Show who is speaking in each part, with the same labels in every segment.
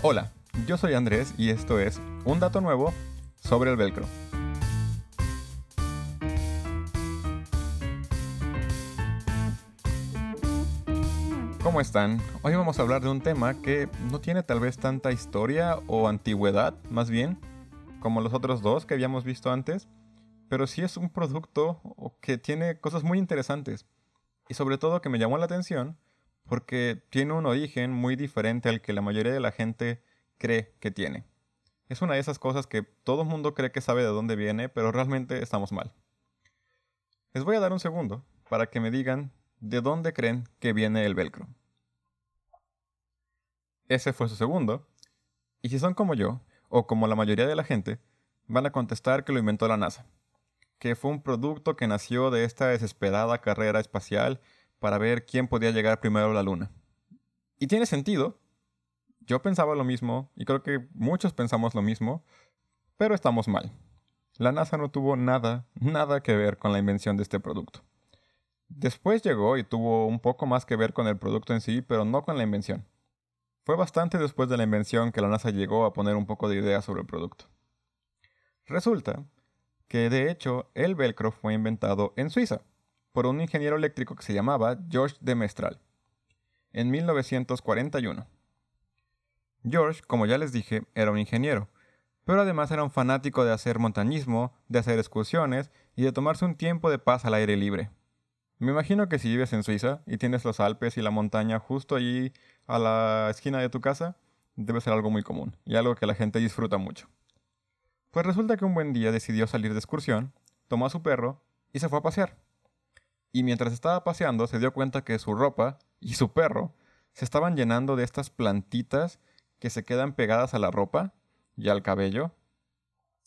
Speaker 1: Hola, yo soy Andrés y esto es un dato nuevo sobre el velcro. ¿Cómo están? Hoy vamos a hablar de un tema que no tiene tal vez tanta historia o antigüedad, más bien, como los otros dos que habíamos visto antes, pero sí es un producto que tiene cosas muy interesantes y sobre todo que me llamó la atención porque tiene un origen muy diferente al que la mayoría de la gente cree que tiene. Es una de esas cosas que todo el mundo cree que sabe de dónde viene, pero realmente estamos mal. Les voy a dar un segundo para que me digan de dónde creen que viene el velcro. Ese fue su segundo. Y si son como yo, o como la mayoría de la gente, van a contestar que lo inventó la NASA, que fue un producto que nació de esta desesperada carrera espacial para ver quién podía llegar primero a la Luna. Y tiene sentido. Yo pensaba lo mismo, y creo que muchos pensamos lo mismo, pero estamos mal. La NASA no tuvo nada, nada que ver con la invención de este producto. Después llegó y tuvo un poco más que ver con el producto en sí, pero no con la invención. Fue bastante después de la invención que la NASA llegó a poner un poco de idea sobre el producto. Resulta que de hecho el velcro fue inventado en Suiza por un ingeniero eléctrico que se llamaba George de Mestral en 1941. George, como ya les dije, era un ingeniero, pero además era un fanático de hacer montañismo, de hacer excursiones y de tomarse un tiempo de paz al aire libre. Me imagino que si vives en Suiza y tienes los Alpes y la montaña justo allí a la esquina de tu casa, debe ser algo muy común y algo que la gente disfruta mucho. Pues resulta que un buen día decidió salir de excursión, tomó a su perro y se fue a pasear. Y mientras estaba paseando se dio cuenta que su ropa y su perro se estaban llenando de estas plantitas que se quedan pegadas a la ropa y al cabello.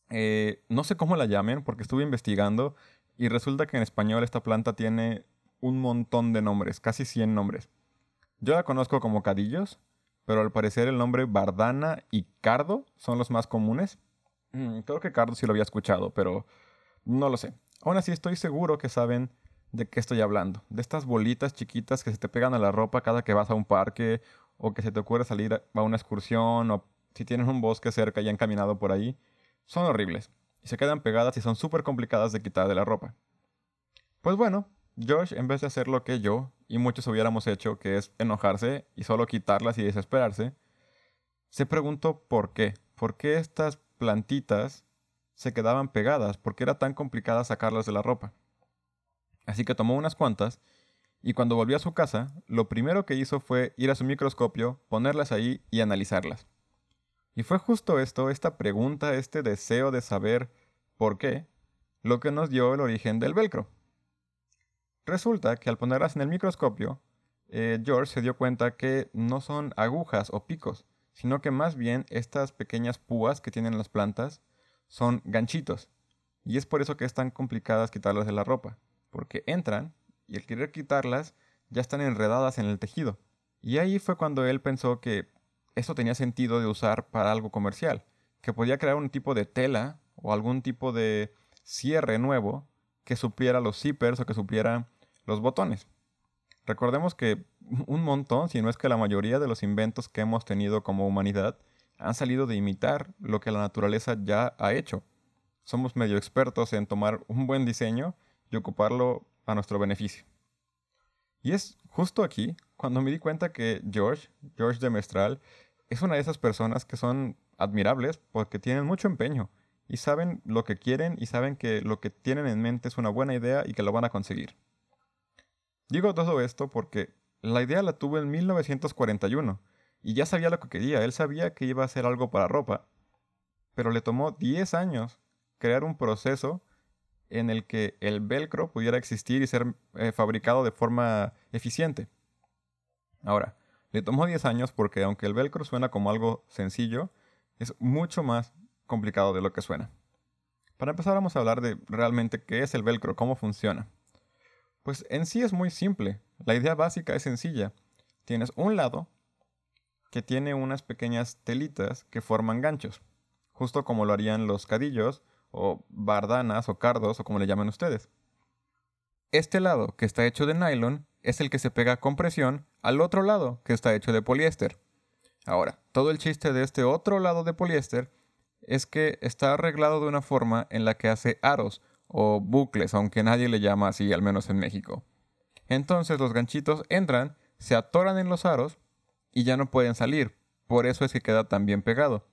Speaker 1: Eh, no sé cómo la llamen porque estuve investigando y resulta que en español esta planta tiene un montón de nombres, casi 100 nombres. Yo la conozco como cadillos, pero al parecer el nombre bardana y cardo son los más comunes. Mm, creo que cardo sí lo había escuchado, pero no lo sé. Aún así estoy seguro que saben de qué estoy hablando. De estas bolitas chiquitas que se te pegan a la ropa cada que vas a un parque o que se te ocurre salir a una excursión o si tienes un bosque cerca y han caminado por ahí. Son horribles y se quedan pegadas y son súper complicadas de quitar de la ropa. Pues bueno, Josh, en vez de hacer lo que yo y muchos hubiéramos hecho, que es enojarse y solo quitarlas y desesperarse, se preguntó por qué. ¿Por qué estas plantitas se quedaban pegadas? ¿Por qué era tan complicada sacarlas de la ropa? Así que tomó unas cuantas y cuando volvió a su casa, lo primero que hizo fue ir a su microscopio, ponerlas ahí y analizarlas. Y fue justo esto, esta pregunta, este deseo de saber por qué, lo que nos dio el origen del velcro. Resulta que al ponerlas en el microscopio, eh, George se dio cuenta que no son agujas o picos, sino que más bien estas pequeñas púas que tienen las plantas son ganchitos. Y es por eso que es tan complicadas quitarlas de la ropa, porque entran y al querer quitarlas ya están enredadas en el tejido. Y ahí fue cuando él pensó que esto tenía sentido de usar para algo comercial, que podía crear un tipo de tela o algún tipo de cierre nuevo que supiera los zippers o que supiera los botones. Recordemos que un montón, si no es que la mayoría de los inventos que hemos tenido como humanidad han salido de imitar lo que la naturaleza ya ha hecho. Somos medio expertos en tomar un buen diseño y ocuparlo a nuestro beneficio. Y es justo aquí cuando me di cuenta que George, George de Mestral, es una de esas personas que son admirables porque tienen mucho empeño y saben lo que quieren y saben que lo que tienen en mente es una buena idea y que lo van a conseguir. Digo todo esto porque la idea la tuvo en 1941 y ya sabía lo que quería, él sabía que iba a hacer algo para ropa, pero le tomó 10 años crear un proceso en el que el velcro pudiera existir y ser eh, fabricado de forma eficiente. Ahora, le tomó 10 años porque aunque el velcro suena como algo sencillo, es mucho más complicado de lo que suena. Para empezar vamos a hablar de realmente qué es el velcro, cómo funciona. Pues en sí es muy simple, la idea básica es sencilla. Tienes un lado que tiene unas pequeñas telitas que forman ganchos, justo como lo harían los cadillos o bardanas o cardos o como le llaman ustedes. Este lado, que está hecho de nylon, es el que se pega con presión al otro lado, que está hecho de poliéster. Ahora, todo el chiste de este otro lado de poliéster es que está arreglado de una forma en la que hace aros o bucles, aunque nadie le llama así, al menos en México. Entonces los ganchitos entran, se atoran en los aros y ya no pueden salir, por eso es que queda tan bien pegado.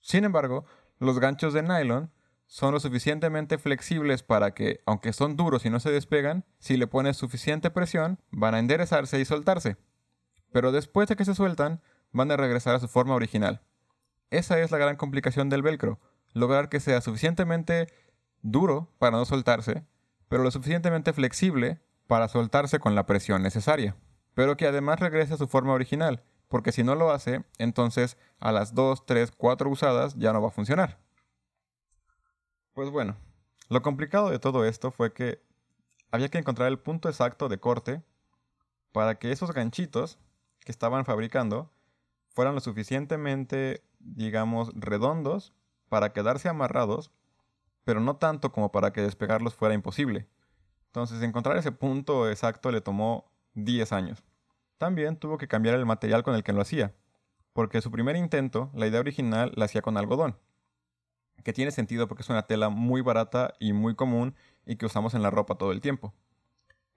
Speaker 1: Sin embargo, los ganchos de nylon son lo suficientemente flexibles para que, aunque son duros y no se despegan, si le pones suficiente presión, van a enderezarse y soltarse. Pero después de que se sueltan, van a regresar a su forma original. Esa es la gran complicación del velcro, lograr que sea suficientemente duro para no soltarse, pero lo suficientemente flexible para soltarse con la presión necesaria, pero que además regrese a su forma original, porque si no lo hace, entonces a las 2, 3, 4 usadas ya no va a funcionar. Pues bueno, lo complicado de todo esto fue que había que encontrar el punto exacto de corte para que esos ganchitos que estaban fabricando fueran lo suficientemente, digamos, redondos para quedarse amarrados, pero no tanto como para que despegarlos fuera imposible. Entonces, encontrar ese punto exacto le tomó 10 años. También tuvo que cambiar el material con el que lo hacía, porque su primer intento, la idea original, la hacía con algodón, que tiene sentido porque es una tela muy barata y muy común y que usamos en la ropa todo el tiempo.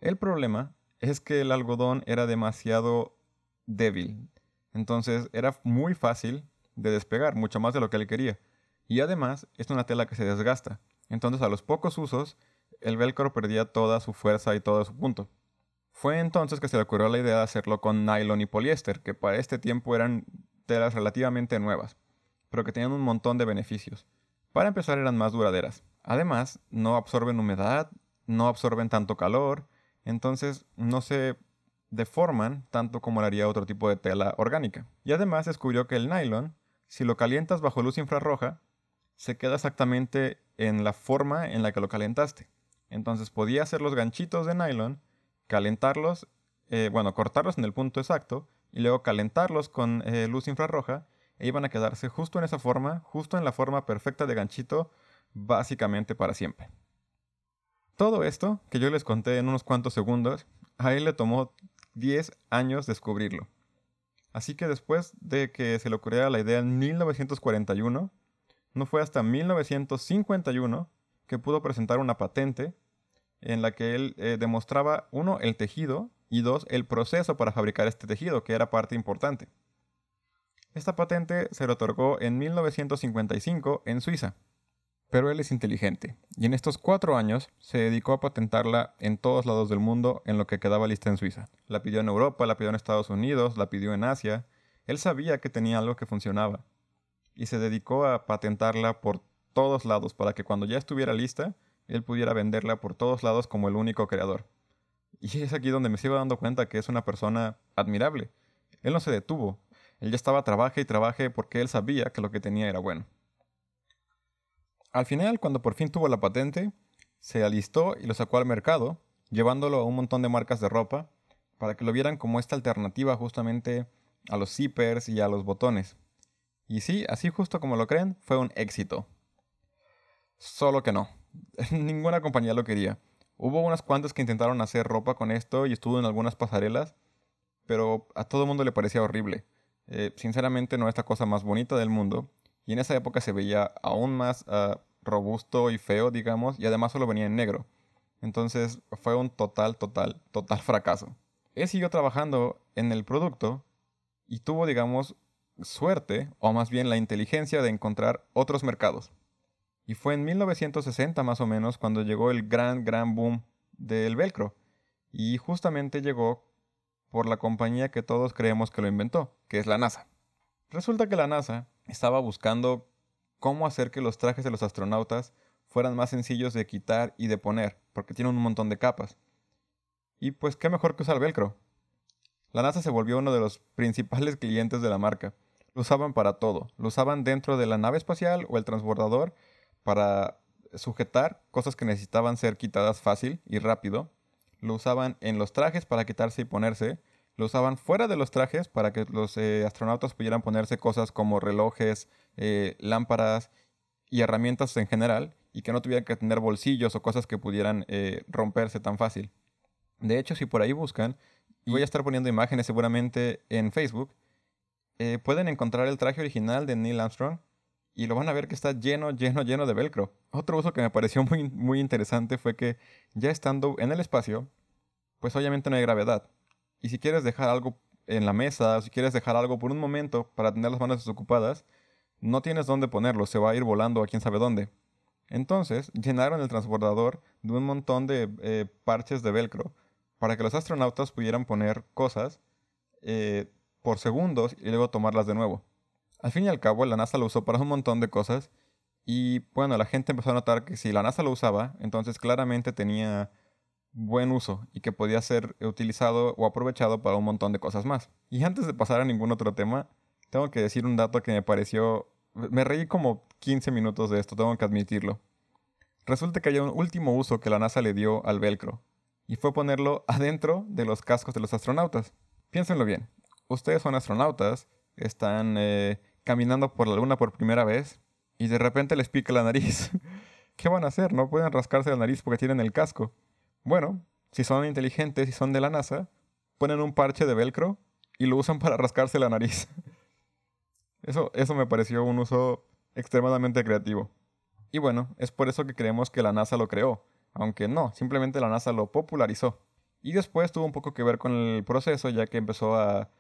Speaker 1: El problema es que el algodón era demasiado débil, entonces era muy fácil de despegar, mucho más de lo que él quería. Y además es una tela que se desgasta. Entonces a los pocos usos, el velcro perdía toda su fuerza y todo su punto. Fue entonces que se le ocurrió la idea de hacerlo con nylon y poliéster, que para este tiempo eran telas relativamente nuevas, pero que tenían un montón de beneficios. Para empezar eran más duraderas. Además, no absorben humedad, no absorben tanto calor, entonces no se deforman tanto como lo haría otro tipo de tela orgánica. Y además descubrió que el nylon, si lo calientas bajo luz infrarroja, se queda exactamente en la forma en la que lo calentaste. Entonces podía hacer los ganchitos de nylon, calentarlos, eh, bueno, cortarlos en el punto exacto y luego calentarlos con eh, luz infrarroja e iban a quedarse justo en esa forma, justo en la forma perfecta de ganchito, básicamente para siempre. Todo esto que yo les conté en unos cuantos segundos, a él le tomó 10 años descubrirlo. Así que después de que se le ocurriera la idea en 1941, no fue hasta 1951 que pudo presentar una patente en la que él eh, demostraba, uno, el tejido y dos, el proceso para fabricar este tejido, que era parte importante. Esta patente se le otorgó en 1955 en Suiza. Pero él es inteligente, y en estos cuatro años se dedicó a patentarla en todos lados del mundo en lo que quedaba lista en Suiza. La pidió en Europa, la pidió en Estados Unidos, la pidió en Asia. Él sabía que tenía algo que funcionaba, y se dedicó a patentarla por todos lados para que cuando ya estuviera lista, él pudiera venderla por todos lados como el único creador. Y es aquí donde me sigo dando cuenta que es una persona admirable. Él no se detuvo, él ya estaba trabaje y trabaje porque él sabía que lo que tenía era bueno. Al final, cuando por fin tuvo la patente, se alistó y lo sacó al mercado, llevándolo a un montón de marcas de ropa, para que lo vieran como esta alternativa justamente a los zippers y a los botones. Y sí, así justo como lo creen, fue un éxito. Solo que no. Ninguna compañía lo quería. Hubo unas cuantas que intentaron hacer ropa con esto y estuvo en algunas pasarelas, pero a todo el mundo le parecía horrible. Eh, sinceramente no es la cosa más bonita del mundo y en esa época se veía aún más ah, robusto y feo, digamos, y además solo venía en negro. Entonces fue un total, total, total fracaso. Él siguió trabajando en el producto y tuvo, digamos, suerte, o más bien la inteligencia de encontrar otros mercados. Y fue en 1960 más o menos cuando llegó el gran, gran boom del velcro. Y justamente llegó por la compañía que todos creemos que lo inventó, que es la NASA. Resulta que la NASA estaba buscando cómo hacer que los trajes de los astronautas fueran más sencillos de quitar y de poner, porque tienen un montón de capas. Y pues qué mejor que usar velcro. La NASA se volvió uno de los principales clientes de la marca. Lo usaban para todo. Lo usaban dentro de la nave espacial o el transbordador para sujetar cosas que necesitaban ser quitadas fácil y rápido. Lo usaban en los trajes para quitarse y ponerse lo usaban fuera de los trajes para que los eh, astronautas pudieran ponerse cosas como relojes, eh, lámparas y herramientas en general y que no tuvieran que tener bolsillos o cosas que pudieran eh, romperse tan fácil. De hecho, si por ahí buscan, y voy a estar poniendo imágenes seguramente en Facebook, pueden encontrar el traje original de Neil Armstrong y lo van a ver que está lleno, lleno, lleno de velcro. Otro uso que me pareció muy, muy interesante fue que ya estando en el espacio, pues obviamente no hay gravedad. Y si quieres dejar algo en la mesa, si quieres dejar algo por un momento para tener las manos desocupadas, no tienes dónde ponerlo, se va a ir volando a quién sabe dónde. Entonces llenaron el transbordador de un montón de eh, parches de velcro para que los astronautas pudieran poner cosas eh, por segundos y luego tomarlas de nuevo. Al fin y al cabo, la NASA lo usó para un montón de cosas y bueno, la gente empezó a notar que si la NASA lo usaba, entonces claramente tenía buen uso y que podía ser utilizado o aprovechado para un montón de cosas más. Y antes de pasar a ningún otro tema, tengo que decir un dato que me pareció... Me reí como 15 minutos de esto, tengo que admitirlo. Resulta que hay un último uso que la NASA le dio al velcro, y fue ponerlo adentro de los cascos de los astronautas. Piénsenlo bien, ustedes son astronautas, están eh, caminando por la luna por primera vez, y de repente les pica la nariz. ¿Qué van a hacer? No pueden rascarse la nariz porque tienen el casco. Bueno, si son inteligentes y son de la NASA, ponen un parche de velcro y lo usan para rascarse la nariz. Eso, eso me pareció un uso extremadamente creativo. Y bueno, es por eso que creemos que la NASA lo creó, aunque no, simplemente la NASA lo popularizó. Y después tuvo un poco que ver con el proceso, ya que empezó a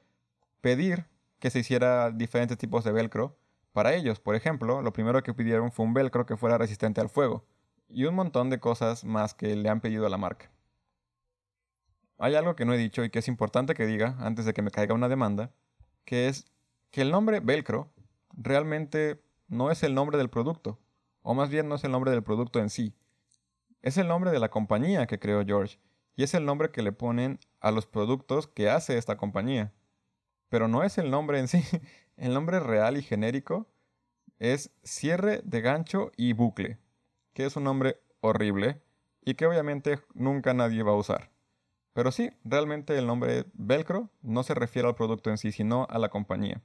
Speaker 1: pedir que se hiciera diferentes tipos de velcro para ellos. Por ejemplo, lo primero que pidieron fue un velcro que fuera resistente al fuego, y un montón de cosas más que le han pedido a la marca. Hay algo que no he dicho y que es importante que diga antes de que me caiga una demanda, que es que el nombre velcro realmente no es el nombre del producto, o más bien no es el nombre del producto en sí, es el nombre de la compañía que creó George y es el nombre que le ponen a los productos que hace esta compañía. Pero no es el nombre en sí. El nombre real y genérico es cierre de gancho y bucle, que es un nombre horrible y que obviamente nunca nadie va a usar. Pero sí, realmente el nombre velcro no se refiere al producto en sí, sino a la compañía.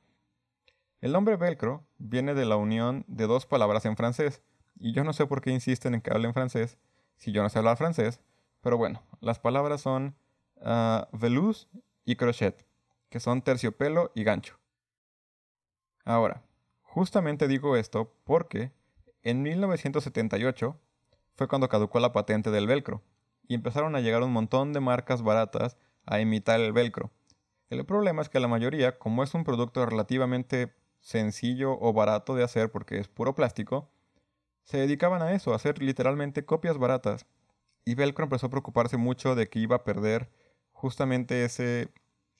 Speaker 1: El nombre velcro viene de la unión de dos palabras en francés, y yo no sé por qué insisten en que hable en francés, si yo no sé hablar francés, pero bueno, las palabras son uh, velours y crochet, que son terciopelo y gancho. Ahora, justamente digo esto porque en 1978 fue cuando caducó la patente del velcro y empezaron a llegar un montón de marcas baratas a imitar el velcro. El problema es que la mayoría, como es un producto relativamente sencillo o barato de hacer porque es puro plástico, se dedicaban a eso, a hacer literalmente copias baratas. Y Velcro empezó a preocuparse mucho de que iba a perder justamente ese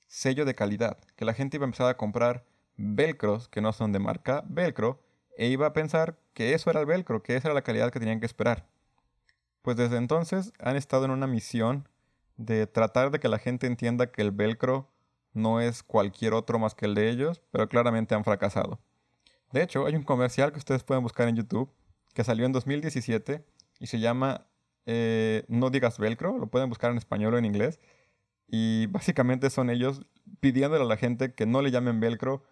Speaker 1: sello de calidad, que la gente iba a empezar a comprar velcros que no son de marca velcro e iba a pensar que eso era el velcro, que esa era la calidad que tenían que esperar. Pues desde entonces han estado en una misión de tratar de que la gente entienda que el velcro no es cualquier otro más que el de ellos, pero claramente han fracasado. De hecho, hay un comercial que ustedes pueden buscar en YouTube que salió en 2017 y se llama eh, No digas velcro, lo pueden buscar en español o en inglés. Y básicamente son ellos pidiéndole a la gente que no le llamen velcro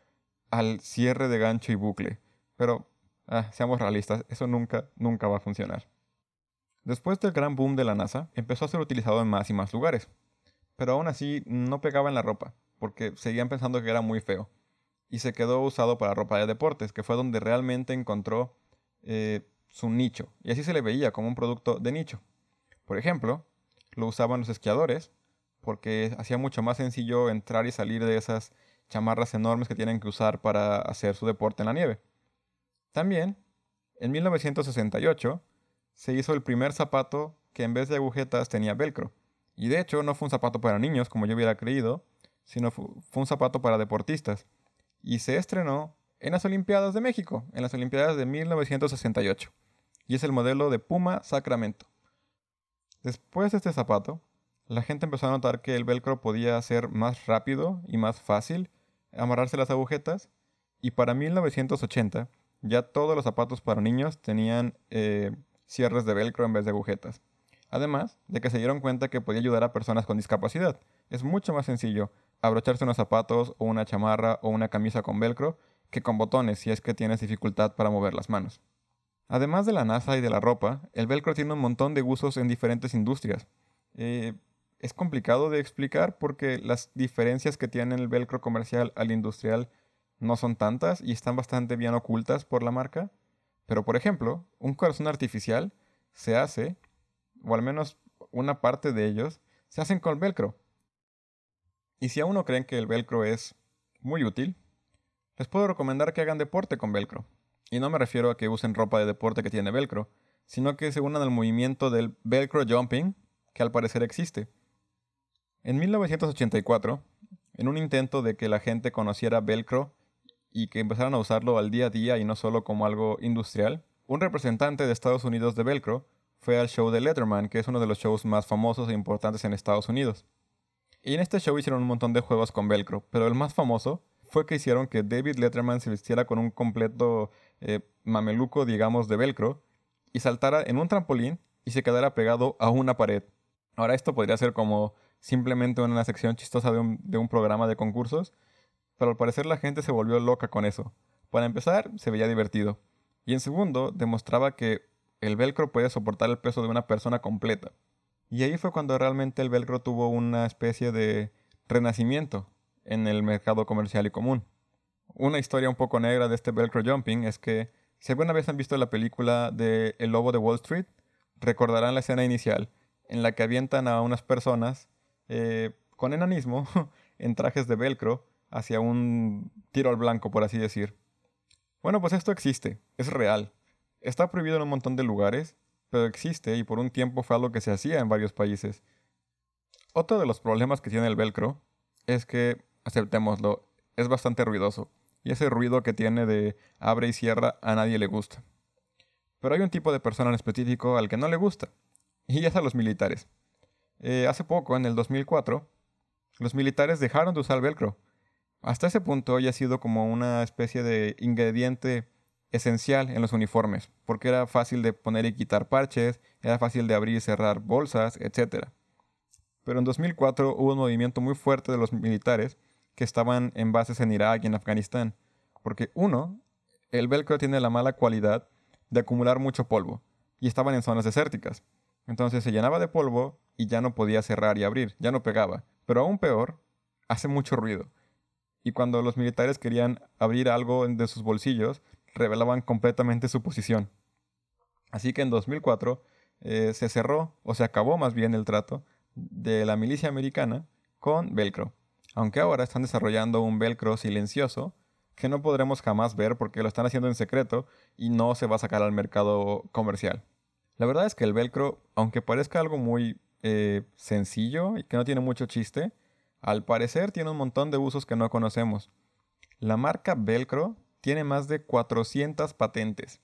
Speaker 1: al cierre de gancho y bucle. Pero, ah, seamos realistas, eso nunca, nunca va a funcionar. Después del gran boom de la NASA, empezó a ser utilizado en más y más lugares. Pero aún así no pegaba en la ropa, porque seguían pensando que era muy feo. Y se quedó usado para ropa de deportes, que fue donde realmente encontró eh, su nicho, y así se le veía como un producto de nicho. Por ejemplo, lo usaban los esquiadores, porque hacía mucho más sencillo entrar y salir de esas chamarras enormes que tienen que usar para hacer su deporte en la nieve. También, en 1968, se hizo el primer zapato que en vez de agujetas tenía velcro. Y de hecho no fue un zapato para niños, como yo hubiera creído, sino fue un zapato para deportistas. Y se estrenó en las Olimpiadas de México, en las Olimpiadas de 1968, y es el modelo de Puma Sacramento. Después de este zapato, la gente empezó a notar que el velcro podía ser más rápido y más fácil amarrarse las agujetas, y para 1980 ya todos los zapatos para niños tenían eh, cierres de velcro en vez de agujetas. Además de que se dieron cuenta que podía ayudar a personas con discapacidad. Es mucho más sencillo abrocharse unos zapatos o una chamarra o una camisa con velcro que con botones si es que tienes dificultad para mover las manos. Además de la NASA y de la ropa, el velcro tiene un montón de usos en diferentes industrias. Eh, es complicado de explicar porque las diferencias que tiene el velcro comercial al industrial no son tantas y están bastante bien ocultas por la marca. Pero por ejemplo, un corazón artificial se hace, o al menos una parte de ellos, se hacen con velcro. Y si aún no creen que el velcro es muy útil, les puedo recomendar que hagan deporte con velcro. Y no me refiero a que usen ropa de deporte que tiene velcro, sino que se unan al movimiento del velcro jumping, que al parecer existe. En 1984, en un intento de que la gente conociera velcro y que empezaran a usarlo al día a día y no solo como algo industrial, un representante de Estados Unidos de velcro fue al show de Letterman, que es uno de los shows más famosos e importantes en Estados Unidos. Y en este show hicieron un montón de juegos con velcro, pero el más famoso fue que hicieron que David Letterman se vistiera con un completo eh, mameluco, digamos, de velcro, y saltara en un trampolín y se quedara pegado a una pared. Ahora esto podría ser como simplemente una sección chistosa de un programa de concursos, pero al parecer la gente se volvió loca con eso. Para empezar, se veía divertido. Y en segundo, demostraba que el velcro puede soportar el peso de una persona completa. Y ahí fue cuando realmente el velcro tuvo una especie de renacimiento en el mercado comercial y común. Una historia un poco negra de este velcro jumping es que si alguna vez han visto la película de El Lobo de Wall Street, recordarán la escena inicial, en la que avientan a unas personas eh, con enanismo en trajes de velcro hacia un tiro al blanco, por así decir. Bueno, pues esto existe, es real. Está prohibido en un montón de lugares, pero existe y por un tiempo fue algo que se hacía en varios países. Otro de los problemas que tiene el velcro es que, aceptémoslo, es bastante ruidoso y ese ruido que tiene de abre y cierra a nadie le gusta. Pero hay un tipo de persona en específico al que no le gusta, y es a los militares. Eh, hace poco, en el 2004, los militares dejaron de usar velcro. Hasta ese punto ha sido como una especie de ingrediente esencial en los uniformes, porque era fácil de poner y quitar parches, era fácil de abrir y cerrar bolsas, etc. Pero en 2004 hubo un movimiento muy fuerte de los militares que estaban en bases en Irak y en Afganistán. Porque uno, el velcro tiene la mala cualidad de acumular mucho polvo, y estaban en zonas desérticas. Entonces se llenaba de polvo y ya no podía cerrar y abrir, ya no pegaba. Pero aún peor, hace mucho ruido. Y cuando los militares querían abrir algo de sus bolsillos, revelaban completamente su posición. Así que en 2004 eh, se cerró, o se acabó más bien el trato, de la milicia americana con velcro aunque ahora están desarrollando un velcro silencioso que no podremos jamás ver porque lo están haciendo en secreto y no se va a sacar al mercado comercial. La verdad es que el velcro, aunque parezca algo muy eh, sencillo y que no tiene mucho chiste, al parecer tiene un montón de usos que no conocemos. La marca Velcro tiene más de 400 patentes.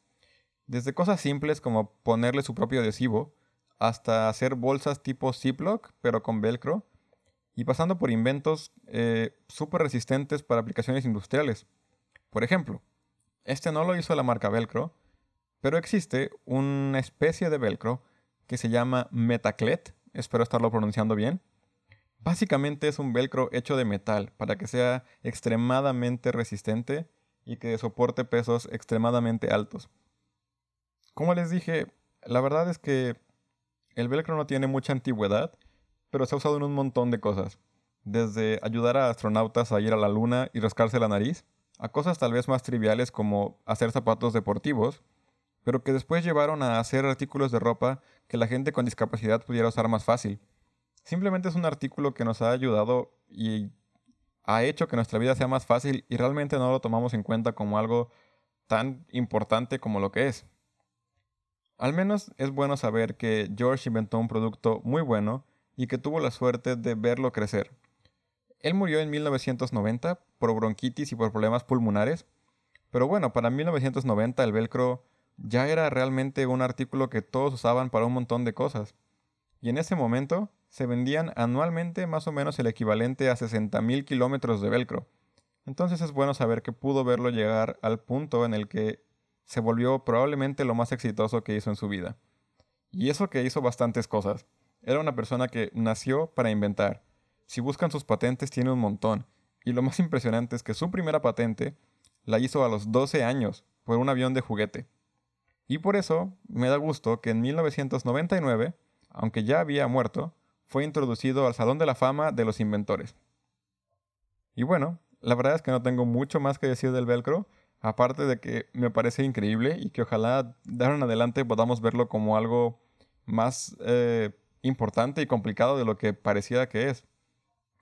Speaker 1: Desde cosas simples como ponerle su propio adhesivo, hasta hacer bolsas tipo Ziploc, pero con Velcro, y pasando por inventos eh, súper resistentes para aplicaciones industriales. Por ejemplo, este no lo hizo la marca Velcro, pero existe una especie de Velcro que se llama Metaclet, espero estarlo pronunciando bien. Básicamente es un Velcro hecho de metal para que sea extremadamente resistente y que soporte pesos extremadamente altos. Como les dije, la verdad es que el Velcro no tiene mucha antigüedad pero se ha usado en un montón de cosas. Desde ayudar a astronautas a ir a la luna y rascarse la nariz, a cosas tal vez más triviales como hacer zapatos deportivos, pero que después llevaron a hacer artículos de ropa que la gente con discapacidad pudiera usar más fácil. Simplemente es un artículo que nos ha ayudado y ha hecho que nuestra vida sea más fácil y realmente no lo tomamos en cuenta como algo tan importante como lo que es. Al menos es bueno saber que George inventó un producto muy bueno y que tuvo la suerte de verlo crecer. Él murió en 1990 por bronquitis y por problemas pulmonares, pero bueno, para 1990 el velcro ya era realmente un artículo que todos usaban para un montón de cosas. Y en ese momento se vendían anualmente más o menos el equivalente a 60.000 kilómetros de velcro. Entonces es bueno saber que pudo verlo llegar al punto en el que se volvió probablemente lo más exitoso que hizo en su vida. Y eso que hizo bastantes cosas. Era una persona que nació para inventar. Si buscan sus patentes tiene un montón. Y lo más impresionante es que su primera patente la hizo a los 12 años por un avión de juguete. Y por eso me da gusto que en 1999, aunque ya había muerto, fue introducido al Salón de la Fama de los Inventores. Y bueno, La verdad es que no tengo mucho más que decir del velcro, aparte de que me parece increíble y que ojalá de ahora en adelante podamos verlo como algo más eh, importante y complicado de lo que pareciera que es.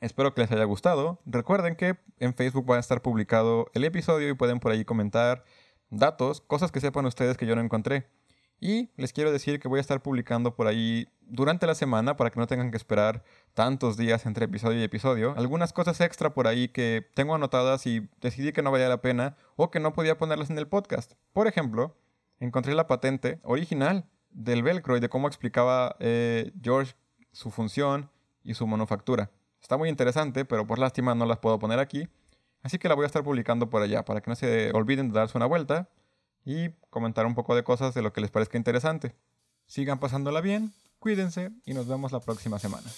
Speaker 1: Espero que les haya gustado. Recuerden que en Facebook va a estar publicado el episodio y pueden por ahí comentar datos, cosas que sepan ustedes que yo no encontré. Y les quiero decir que voy a estar publicando por ahí durante la semana para que no tengan que esperar tantos días entre episodio y episodio. Algunas cosas extra por ahí que tengo anotadas y decidí que no valía la pena o que no podía ponerlas en el podcast. Por ejemplo, encontré la patente original del velcro y de cómo explicaba eh, George su función y su manufactura. Está muy interesante, pero por lástima no las puedo poner aquí. Así que la voy a estar publicando por allá para que no se olviden de darse una vuelta y comentar un poco de cosas de lo que les parezca interesante. Sigan pasándola bien, cuídense y nos vemos la próxima semana.